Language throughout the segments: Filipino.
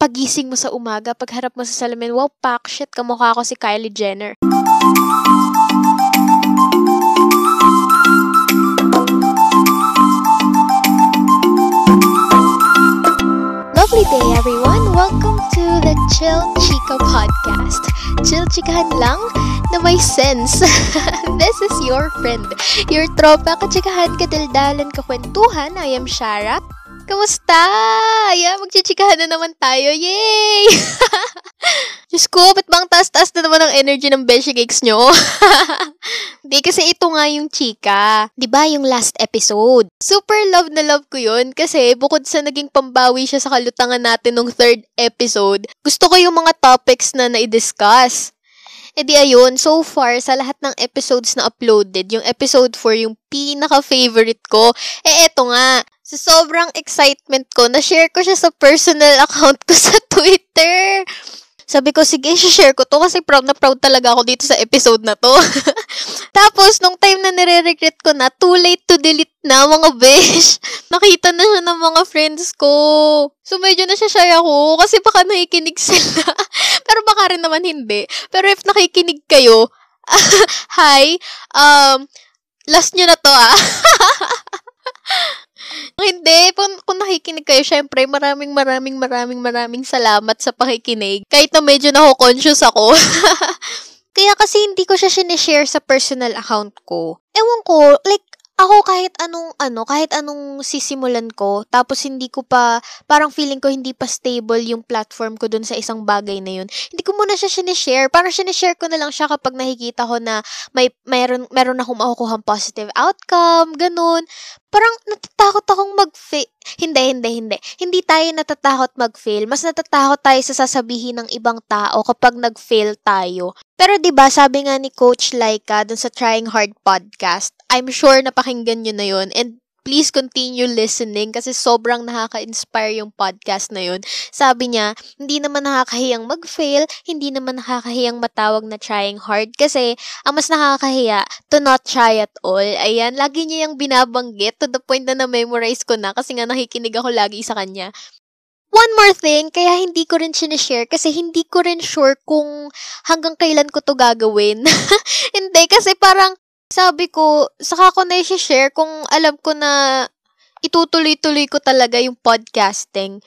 pagising mo sa umaga, pagharap mo sa salamin, wow, pak, shit, kamukha ko si Kylie Jenner. Lovely day, everyone! Welcome to the Chill Chica Podcast. Chill chikahan lang na may sense. This is your friend, your tropa, kachikahan, kadaldalan, kakwentuhan. I am Shara. Kamusta? Yeah, magchichikahan na naman tayo. Yay! Diyos ko, ba't bang taas-taas na naman ang energy ng Beshi Cakes nyo? Hindi, kasi ito nga yung chika. ba diba, yung last episode? Super love na love ko yun kasi bukod sa naging pambawi siya sa kalutangan natin nung third episode, gusto ko yung mga topics na na-discuss. E di ayun, so far, sa lahat ng episodes na uploaded, yung episode 4 yung pinaka-favorite ko. Eh, eto nga, sa sobrang excitement ko, na-share ko siya sa personal account ko sa Twitter. Sabi ko, sige, share ko to kasi proud na proud talaga ako dito sa episode na to. Tapos, nung time na nire-regret ko na, too late to delete na, mga besh. Nakita na siya ng mga friends ko. So, medyo na siya shy ako kasi baka nakikinig sila. Pero baka rin naman hindi. Pero if nakikinig kayo, hi, um, last nyo na to ah. Hindi, kung, kung nakikinig kayo, syempre, maraming maraming maraming maraming salamat sa pakikinig. Kahit na medyo nako-conscious ako. Kaya kasi hindi ko siya sinishare sa personal account ko. Ewan ko, like, ako kahit anong ano, kahit anong sisimulan ko, tapos hindi ko pa, parang feeling ko hindi pa stable yung platform ko dun sa isang bagay na yun. Hindi ko muna siya sinishare. Parang sinishare ko na lang siya kapag nakikita ko na may, mayroon, meron akong makukuha positive outcome, ganun. Parang natatakot akong mag-fail. Hindi, hindi, hindi. Hindi tayo natatakot mag-fail. Mas natatakot tayo sa sasabihin ng ibang tao kapag nag-fail tayo. Pero 'di ba sabi nga ni Coach Laika dun sa Trying Hard podcast, I'm sure napakinggan niyo na 'yon and please continue listening kasi sobrang nakaka-inspire yung podcast na yun. Sabi niya, hindi naman nakakahiyang mag-fail, hindi naman nakakahiyang matawag na trying hard kasi ang mas nakakahiya, to not try at all. Ayan, lagi niya yung binabanggit to the point na na-memorize ko na kasi nga nakikinig ako lagi sa kanya. One more thing, kaya hindi ko rin sinishare kasi hindi ko rin sure kung hanggang kailan ko to gagawin. hindi, kasi parang sabi ko, saka ko na i-share kung alam ko na itutuloy-tuloy ko talaga yung podcasting.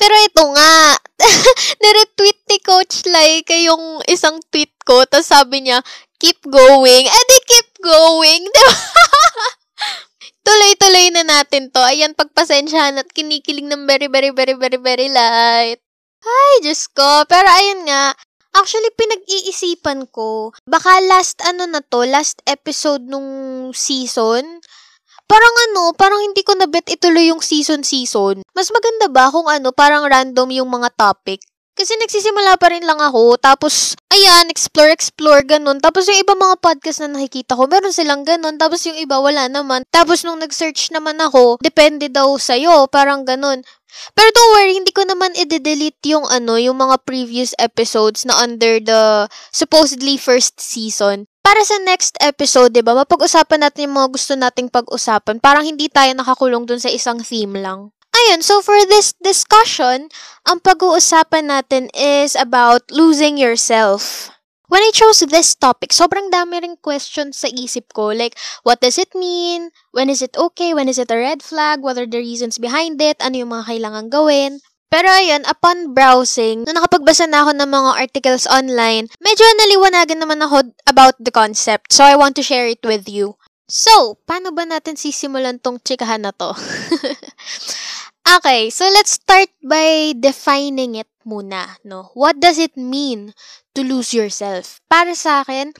Pero ito nga, niretweet ni Coach Laika yung isang tweet ko, tapos sabi niya, keep going. Eh di keep going, di ba? Tuloy-tuloy na natin to. Ayan, pagpasensyahan at kinikiling ng very, very, very, very, very light. Ay, Diyos ko. Pero ayun nga, Actually, pinag-iisipan ko, baka last ano na to, last episode nung season, parang ano, parang hindi ko na bet ituloy yung season-season. Mas maganda ba kung ano, parang random yung mga topic? Kasi nagsisimula pa rin lang ako, tapos, ayan, explore, explore, ganun. Tapos yung iba mga podcast na nakikita ko, meron silang ganun. Tapos yung iba, wala naman. Tapos nung nag-search naman ako, depende daw sa'yo, parang ganun. Pero don't worry, hindi ko naman i-delete yung ano, yung mga previous episodes na under the supposedly first season. Para sa next episode, 'di ba? Mapag-usapan natin yung mga gusto nating pag-usapan. Parang hindi tayo nakakulong dun sa isang theme lang. Ayun, so for this discussion, ang pag-uusapan natin is about losing yourself. When I chose this topic, sobrang dami ring questions sa isip ko. Like, what does it mean? When is it okay? When is it a red flag? What are the reasons behind it? Ano yung mga kailangan gawin? Pero ayun, upon browsing, nung nakapagbasa na ako ng mga articles online, medyo naliwanagan naman ako about the concept. So, I want to share it with you. So, paano ba natin sisimulan tong chikahan na to? okay, so let's start by defining it muna, no? What does it mean to lose yourself. Para sa akin,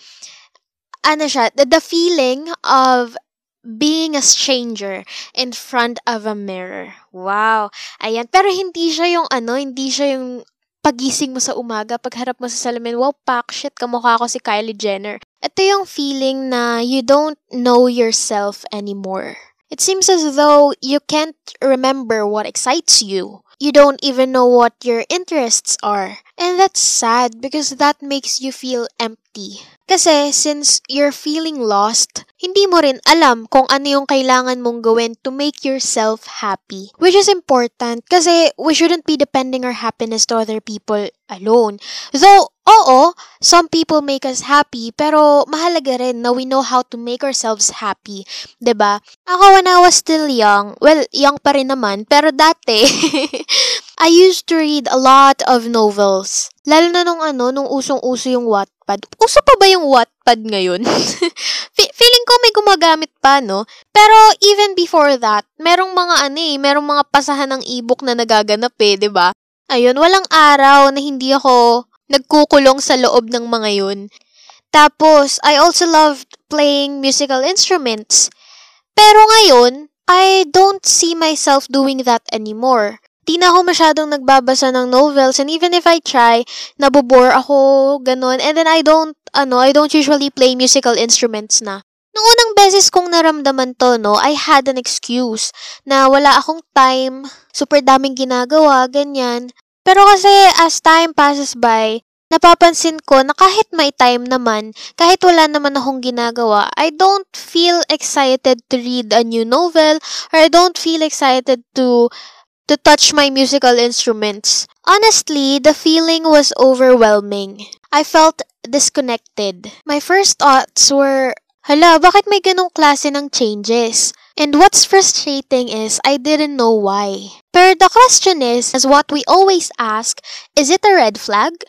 ano siya, the, the feeling of being a stranger in front of a mirror. Wow. Ayan. Pero hindi siya yung ano, hindi siya yung pagising mo sa umaga, pagharap mo sa salamin, wow, pak, shit, kamukha ko si Kylie Jenner. Ito yung feeling na you don't know yourself anymore. It seems as though you can't remember what excites you. You don't even know what your interests are. And that's sad because that makes you feel empty. Kasi since you're feeling lost, hindi mo rin alam kung ano yung kailangan mong gawin to make yourself happy. Which is important kasi we shouldn't be depending our happiness to other people alone. Though, oo, some people make us happy, pero mahalaga rin na we know how to make ourselves happy. ba? Diba? Ako when I was still young, well, young pa rin naman, pero dati, I used to read a lot of novels. Lalo na nung ano, nung usong-uso yung Wattpad. Uso pa ba yung Wattpad ngayon? Feeling ko may gumagamit pa, no? Pero even before that, merong mga ano eh, merong mga pasahan ng ebook na nagaganap eh, 'di ba? Ayun, walang araw na hindi ako nagkukulong sa loob ng mga yun. Tapos, I also loved playing musical instruments. Pero ngayon, I don't see myself doing that anymore di na ako masyadong nagbabasa ng novels and even if I try, nabobore ako, ganun. And then I don't, ano, I don't usually play musical instruments na. Noong unang beses kong naramdaman to, no, I had an excuse na wala akong time, super daming ginagawa, ganyan. Pero kasi as time passes by, napapansin ko na kahit may time naman, kahit wala naman akong ginagawa, I don't feel excited to read a new novel or I don't feel excited to to touch my musical instruments. Honestly, the feeling was overwhelming. I felt disconnected. My first thoughts were, hala, bakit may ganong klase ng changes? And what's frustrating is I didn't know why. But the question is, as what we always ask, is it a red flag?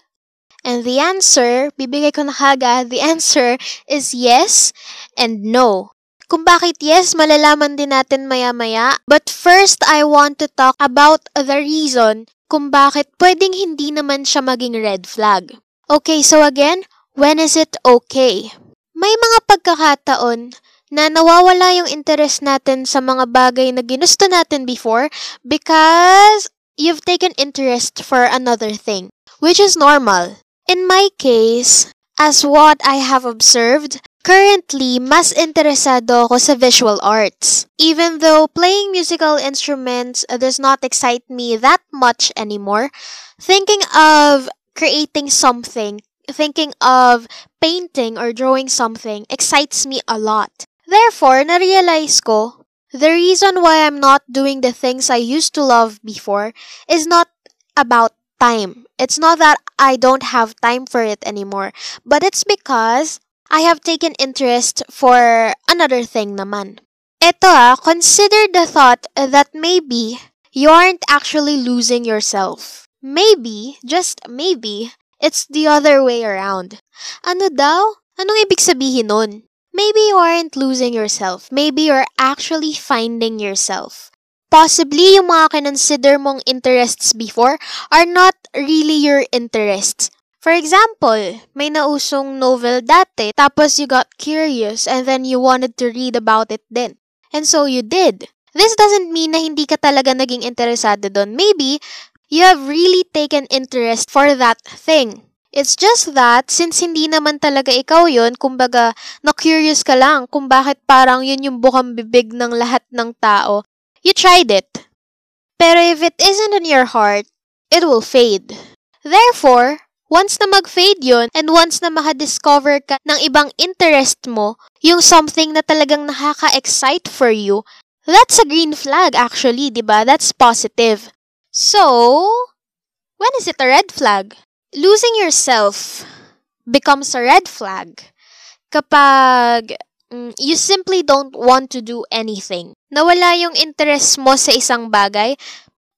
And the answer, bibigay ko na kaga, the answer is yes and no. Kung bakit yes, malalaman din natin maya-maya. But first, I want to talk about the reason kung bakit pwedeng hindi naman siya maging red flag. Okay, so again, when is it okay? May mga pagkakataon na nawawala yung interest natin sa mga bagay na ginusto natin before because you've taken interest for another thing, which is normal. In my case, as what I have observed, Currently, mas interesado ako sa visual arts. Even though playing musical instruments does not excite me that much anymore, thinking of creating something, thinking of painting or drawing something excites me a lot. Therefore, na-realize ko, the reason why I'm not doing the things I used to love before is not about time. It's not that I don't have time for it anymore, but it's because I have taken interest for another thing naman. Ito ah, consider the thought that maybe you aren't actually losing yourself. Maybe, just maybe, it's the other way around. Ano daw? Anong ibig sabihin nun? Maybe you aren't losing yourself. Maybe you're actually finding yourself. Possibly, yung mga kinonsider mong interests before are not really your interests. For example, may nausong novel dati, tapos you got curious and then you wanted to read about it then. And so you did. This doesn't mean na hindi ka talaga naging interesado doon. Maybe, you have really taken interest for that thing. It's just that, since hindi naman talaga ikaw yon kumbaga, na-curious ka lang kung bakit parang yun yung bukang bibig ng lahat ng tao, you tried it. Pero if it isn't in your heart, it will fade. Therefore, once na mag-fade yon and once na makadiscover ka ng ibang interest mo, yung something na talagang nakaka-excite for you, that's a green flag actually, di ba? That's positive. So, when is it a red flag? Losing yourself becomes a red flag kapag mm, you simply don't want to do anything. Nawala yung interest mo sa isang bagay,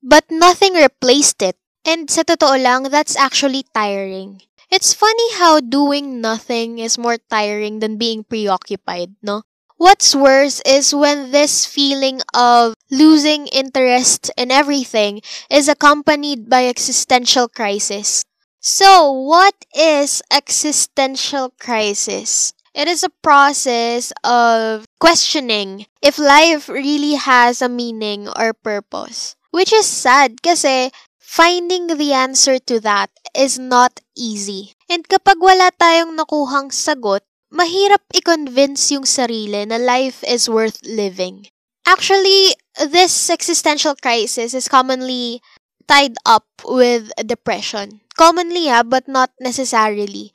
but nothing replaced it. And sa totoo lang, that's actually tiring. It's funny how doing nothing is more tiring than being preoccupied, no? What's worse is when this feeling of losing interest in everything is accompanied by existential crisis. So, what is existential crisis? It is a process of questioning if life really has a meaning or purpose. Which is sad kasi finding the answer to that is not easy. And kapag wala tayong nakuhang sagot, mahirap i-convince yung sarili na life is worth living. Actually, this existential crisis is commonly tied up with depression. Commonly, ha, but not necessarily.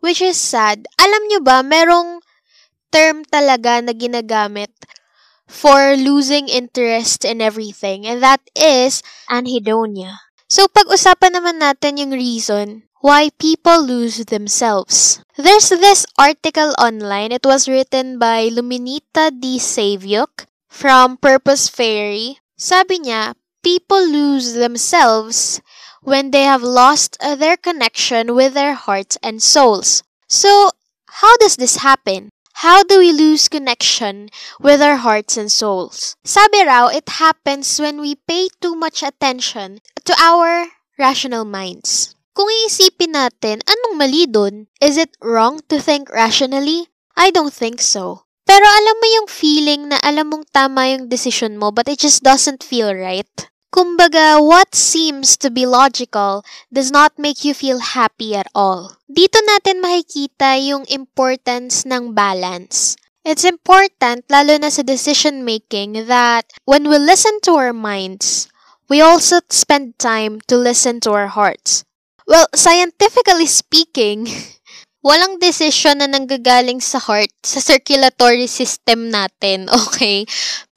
Which is sad. Alam nyo ba, merong term talaga na ginagamit for losing interest in everything, and that is anhedonia. So, pag-usapan naman natin yung reason why people lose themselves. There's this article online. It was written by Luminita D. Savyuk from Purpose Fairy. Sabi niya, people lose themselves when they have lost their connection with their hearts and souls. So, how does this happen? How do we lose connection with our hearts and souls? Sabi raw, it happens when we pay too much attention to our rational minds. Kung iisipin natin, anong mali dun? Is it wrong to think rationally? I don't think so. Pero alam mo yung feeling na alam mong tama yung decision mo but it just doesn't feel right? Kumbaga, what seems to be logical does not make you feel happy at all. Dito natin makikita yung importance ng balance. It's important, lalo na sa decision making, that when we listen to our minds, we also spend time to listen to our hearts. Well, scientifically speaking, walang decision na nanggagaling sa heart, sa circulatory system natin, okay?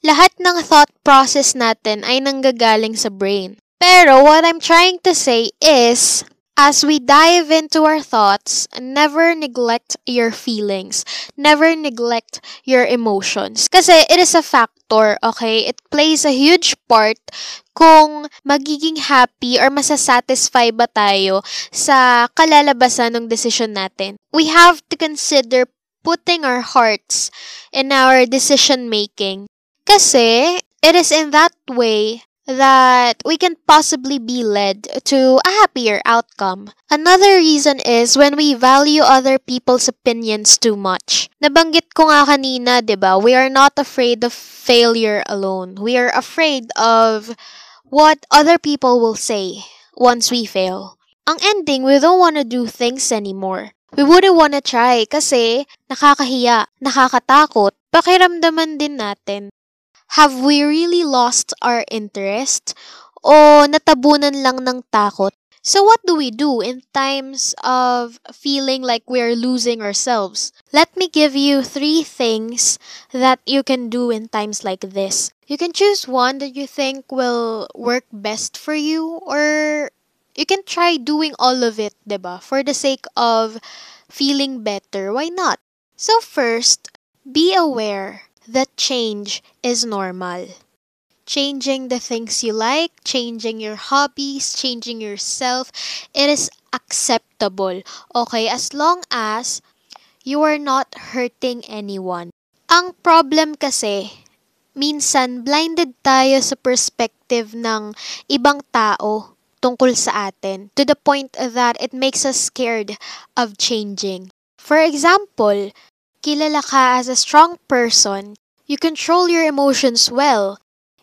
Lahat ng thought process natin ay nanggagaling sa brain. Pero what I'm trying to say is, as we dive into our thoughts, never neglect your feelings. Never neglect your emotions. Kasi it is a factor, okay? It plays a huge part kung magiging happy or masasatisfy ba tayo sa kalalabasan ng decision natin. We have to consider putting our hearts in our decision making Kasi, it is in that way that we can possibly be led to a happier outcome. Another reason is when we value other people's opinions too much. Nabanggit ko nga kanina, 'di ba? We are not afraid of failure alone. We are afraid of what other people will say once we fail. Ang ending, we don't want to do things anymore. We wouldn't want to try kasi nakakahiya, nakakatakot, pakiramdaman din natin have we really lost our interest o natabunan lang ng takot? So what do we do in times of feeling like we're losing ourselves? Let me give you three things that you can do in times like this. You can choose one that you think will work best for you or you can try doing all of it, 'di ba? For the sake of feeling better. Why not? So first, be aware that change is normal. Changing the things you like, changing your hobbies, changing yourself, it is acceptable. Okay, as long as you are not hurting anyone. Ang problem kasi, minsan blinded tayo sa perspective ng ibang tao tungkol sa atin to the point that it makes us scared of changing. For example, kilala ka as a strong person, you control your emotions well.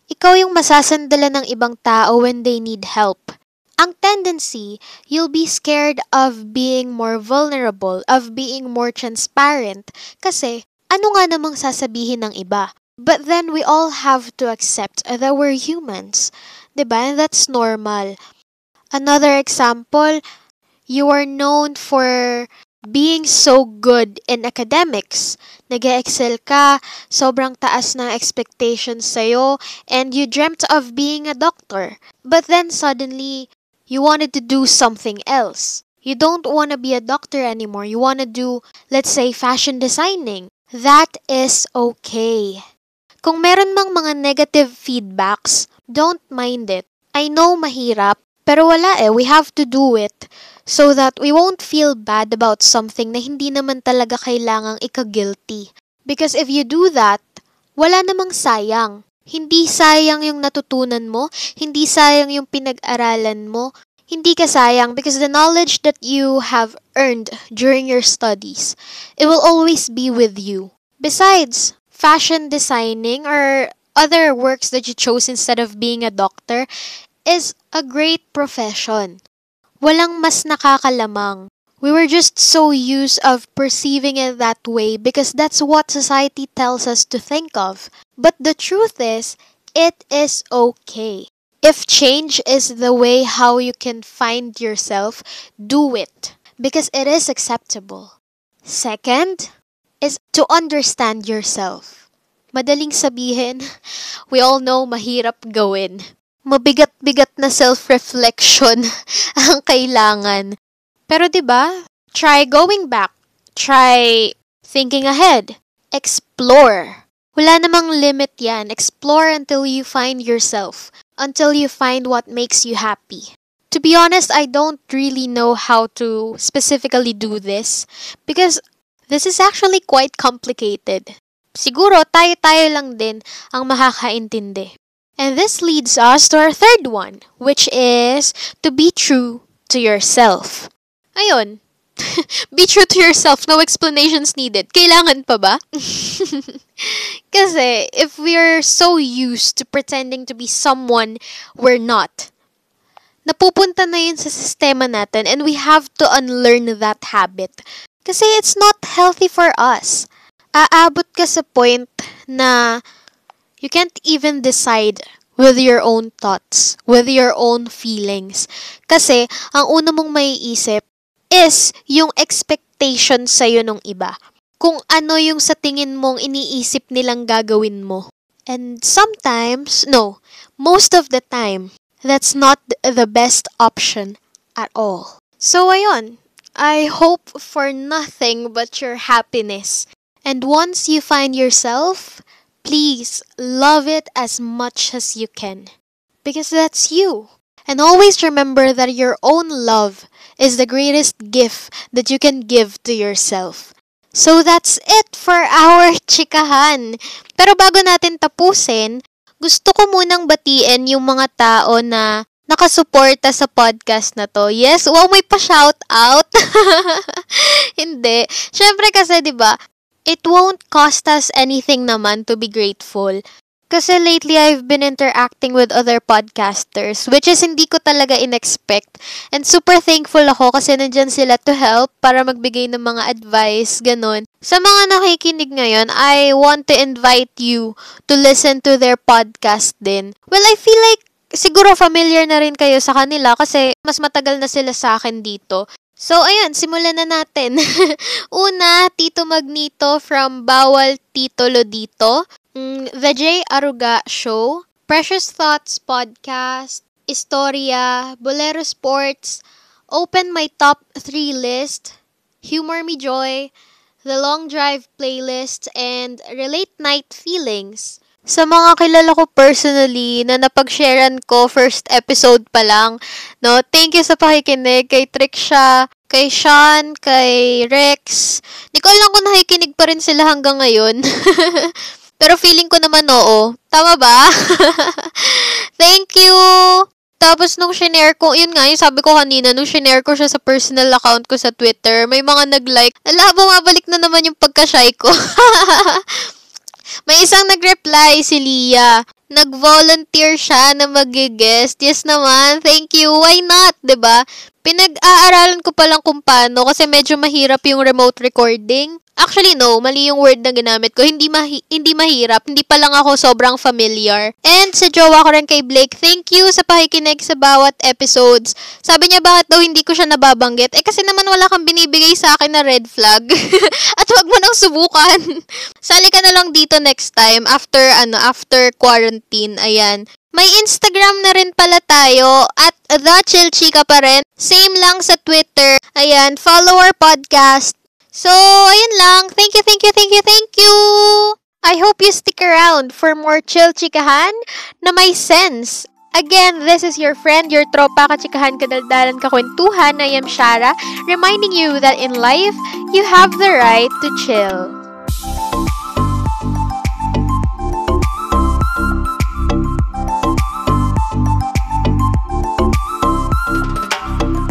Ikaw yung masasandala ng ibang tao when they need help. Ang tendency, you'll be scared of being more vulnerable, of being more transparent, kasi ano nga namang sasabihin ng iba? But then we all have to accept that we're humans. Diba? And that's normal. Another example, you are known for being so good in academics. nag excel ka, sobrang taas ng expectations sa'yo, and you dreamt of being a doctor. But then suddenly, you wanted to do something else. You don't want to be a doctor anymore. You want to do, let's say, fashion designing. That is okay. Kung meron mang mga negative feedbacks, don't mind it. I know mahirap, pero wala eh. We have to do it so that we won't feel bad about something na hindi naman talaga kailangang ika-guilty. Because if you do that, wala namang sayang. Hindi sayang yung natutunan mo, hindi sayang yung pinag-aralan mo, hindi ka sayang because the knowledge that you have earned during your studies, it will always be with you. Besides, fashion designing or other works that you chose instead of being a doctor is a great profession. walang mas nakakalamang. We were just so used of perceiving it that way because that's what society tells us to think of. But the truth is, it is okay. If change is the way how you can find yourself, do it because it is acceptable. Second is to understand yourself. Madaling sabihin, we all know mahirap gawin. Mabigat-bigat na self-reflection ang kailangan. Pero 'di ba? Try going back. Try thinking ahead. Explore. Wala namang limit yan. Explore until you find yourself until you find what makes you happy. To be honest, I don't really know how to specifically do this because this is actually quite complicated. Siguro tayo-tayo lang din ang makakaintindi. And this leads us to our third one, which is to be true to yourself. Ayun. be true to yourself. No explanations needed. Kailangan pa ba? Kasi, if we're so used to pretending to be someone we're not, napupunta na yun sa sistema natin and we have to unlearn that habit. Kasi it's not healthy for us. Aabot ka sa point na you can't even decide with your own thoughts, with your own feelings. Kasi, ang una mong maiisip is yung expectation sa'yo ng iba kung ano yung sa tingin mong iniisip nilang gagawin mo. And sometimes, no, most of the time, that's not the best option at all. So ayun, I hope for nothing but your happiness. And once you find yourself, please love it as much as you can. Because that's you. And always remember that your own love is the greatest gift that you can give to yourself. So that's it for our chikahan. Pero bago natin tapusin, gusto ko munang batiin yung mga tao na nakasuporta sa podcast na to. Yes, wow, may pa-shout out. Hindi. Syempre kasi 'di ba, it won't cost us anything naman to be grateful. Kasi lately, I've been interacting with other podcasters, which is hindi ko talaga in-expect. And super thankful ako kasi nandyan sila to help para magbigay ng mga advice, ganun. Sa mga nakikinig ngayon, I want to invite you to listen to their podcast din. Well, I feel like siguro familiar na rin kayo sa kanila kasi mas matagal na sila sa akin dito. So, ayun, simulan na natin. Una, Tito Magnito from Bawal Titolo Dito. Mm, The J. Aruga Show, Precious Thoughts Podcast, Historia, Bolero Sports, Open My Top 3 List, Humor Me Joy, The Long Drive Playlist, and Relate Night Feelings. Sa mga kilala ko personally na napag-sharean ko first episode pa lang, no, thank you sa pakikinig kay Triksha, kay Sean, kay Rex. Hindi ko alam kung nakikinig pa rin sila hanggang ngayon. Pero feeling ko naman oo. Tama ba? Thank you! Tapos nung shinare ko, yun nga, yung sabi ko kanina, nung shinare ko siya sa personal account ko sa Twitter, may mga nag-like. Ala, bumabalik na naman yung pagka-shy ko. may isang nag-reply, si Lia. Nag-volunteer siya na mag-guest. Yes naman, thank you. Why not, ba diba? Pinag-aaralan ko pa lang kung paano kasi medyo mahirap yung remote recording. Actually, no. Mali yung word na ginamit ko. Hindi, mahi- hindi mahirap. Hindi pa lang ako sobrang familiar. And sa jowa ko rin kay Blake, thank you sa pakikinig sa bawat episodes. Sabi niya bakit daw hindi ko siya nababanggit. Eh kasi naman wala kang binibigay sa akin na red flag. At wag mo nang subukan. Sali ka na lang dito next time after ano after quarantine. Ayan. May Instagram na rin pala tayo at The Chill Chika pa rin. Same lang sa Twitter. Ayan, follow our podcast So, ayun lang. Thank you, thank you, thank you, thank you! I hope you stick around for more chill chikahan na may sense. Again, this is your friend, your tropa kachikahan kadaldalan kakwentuhan. I am Shara, reminding you that in life, you have the right to chill.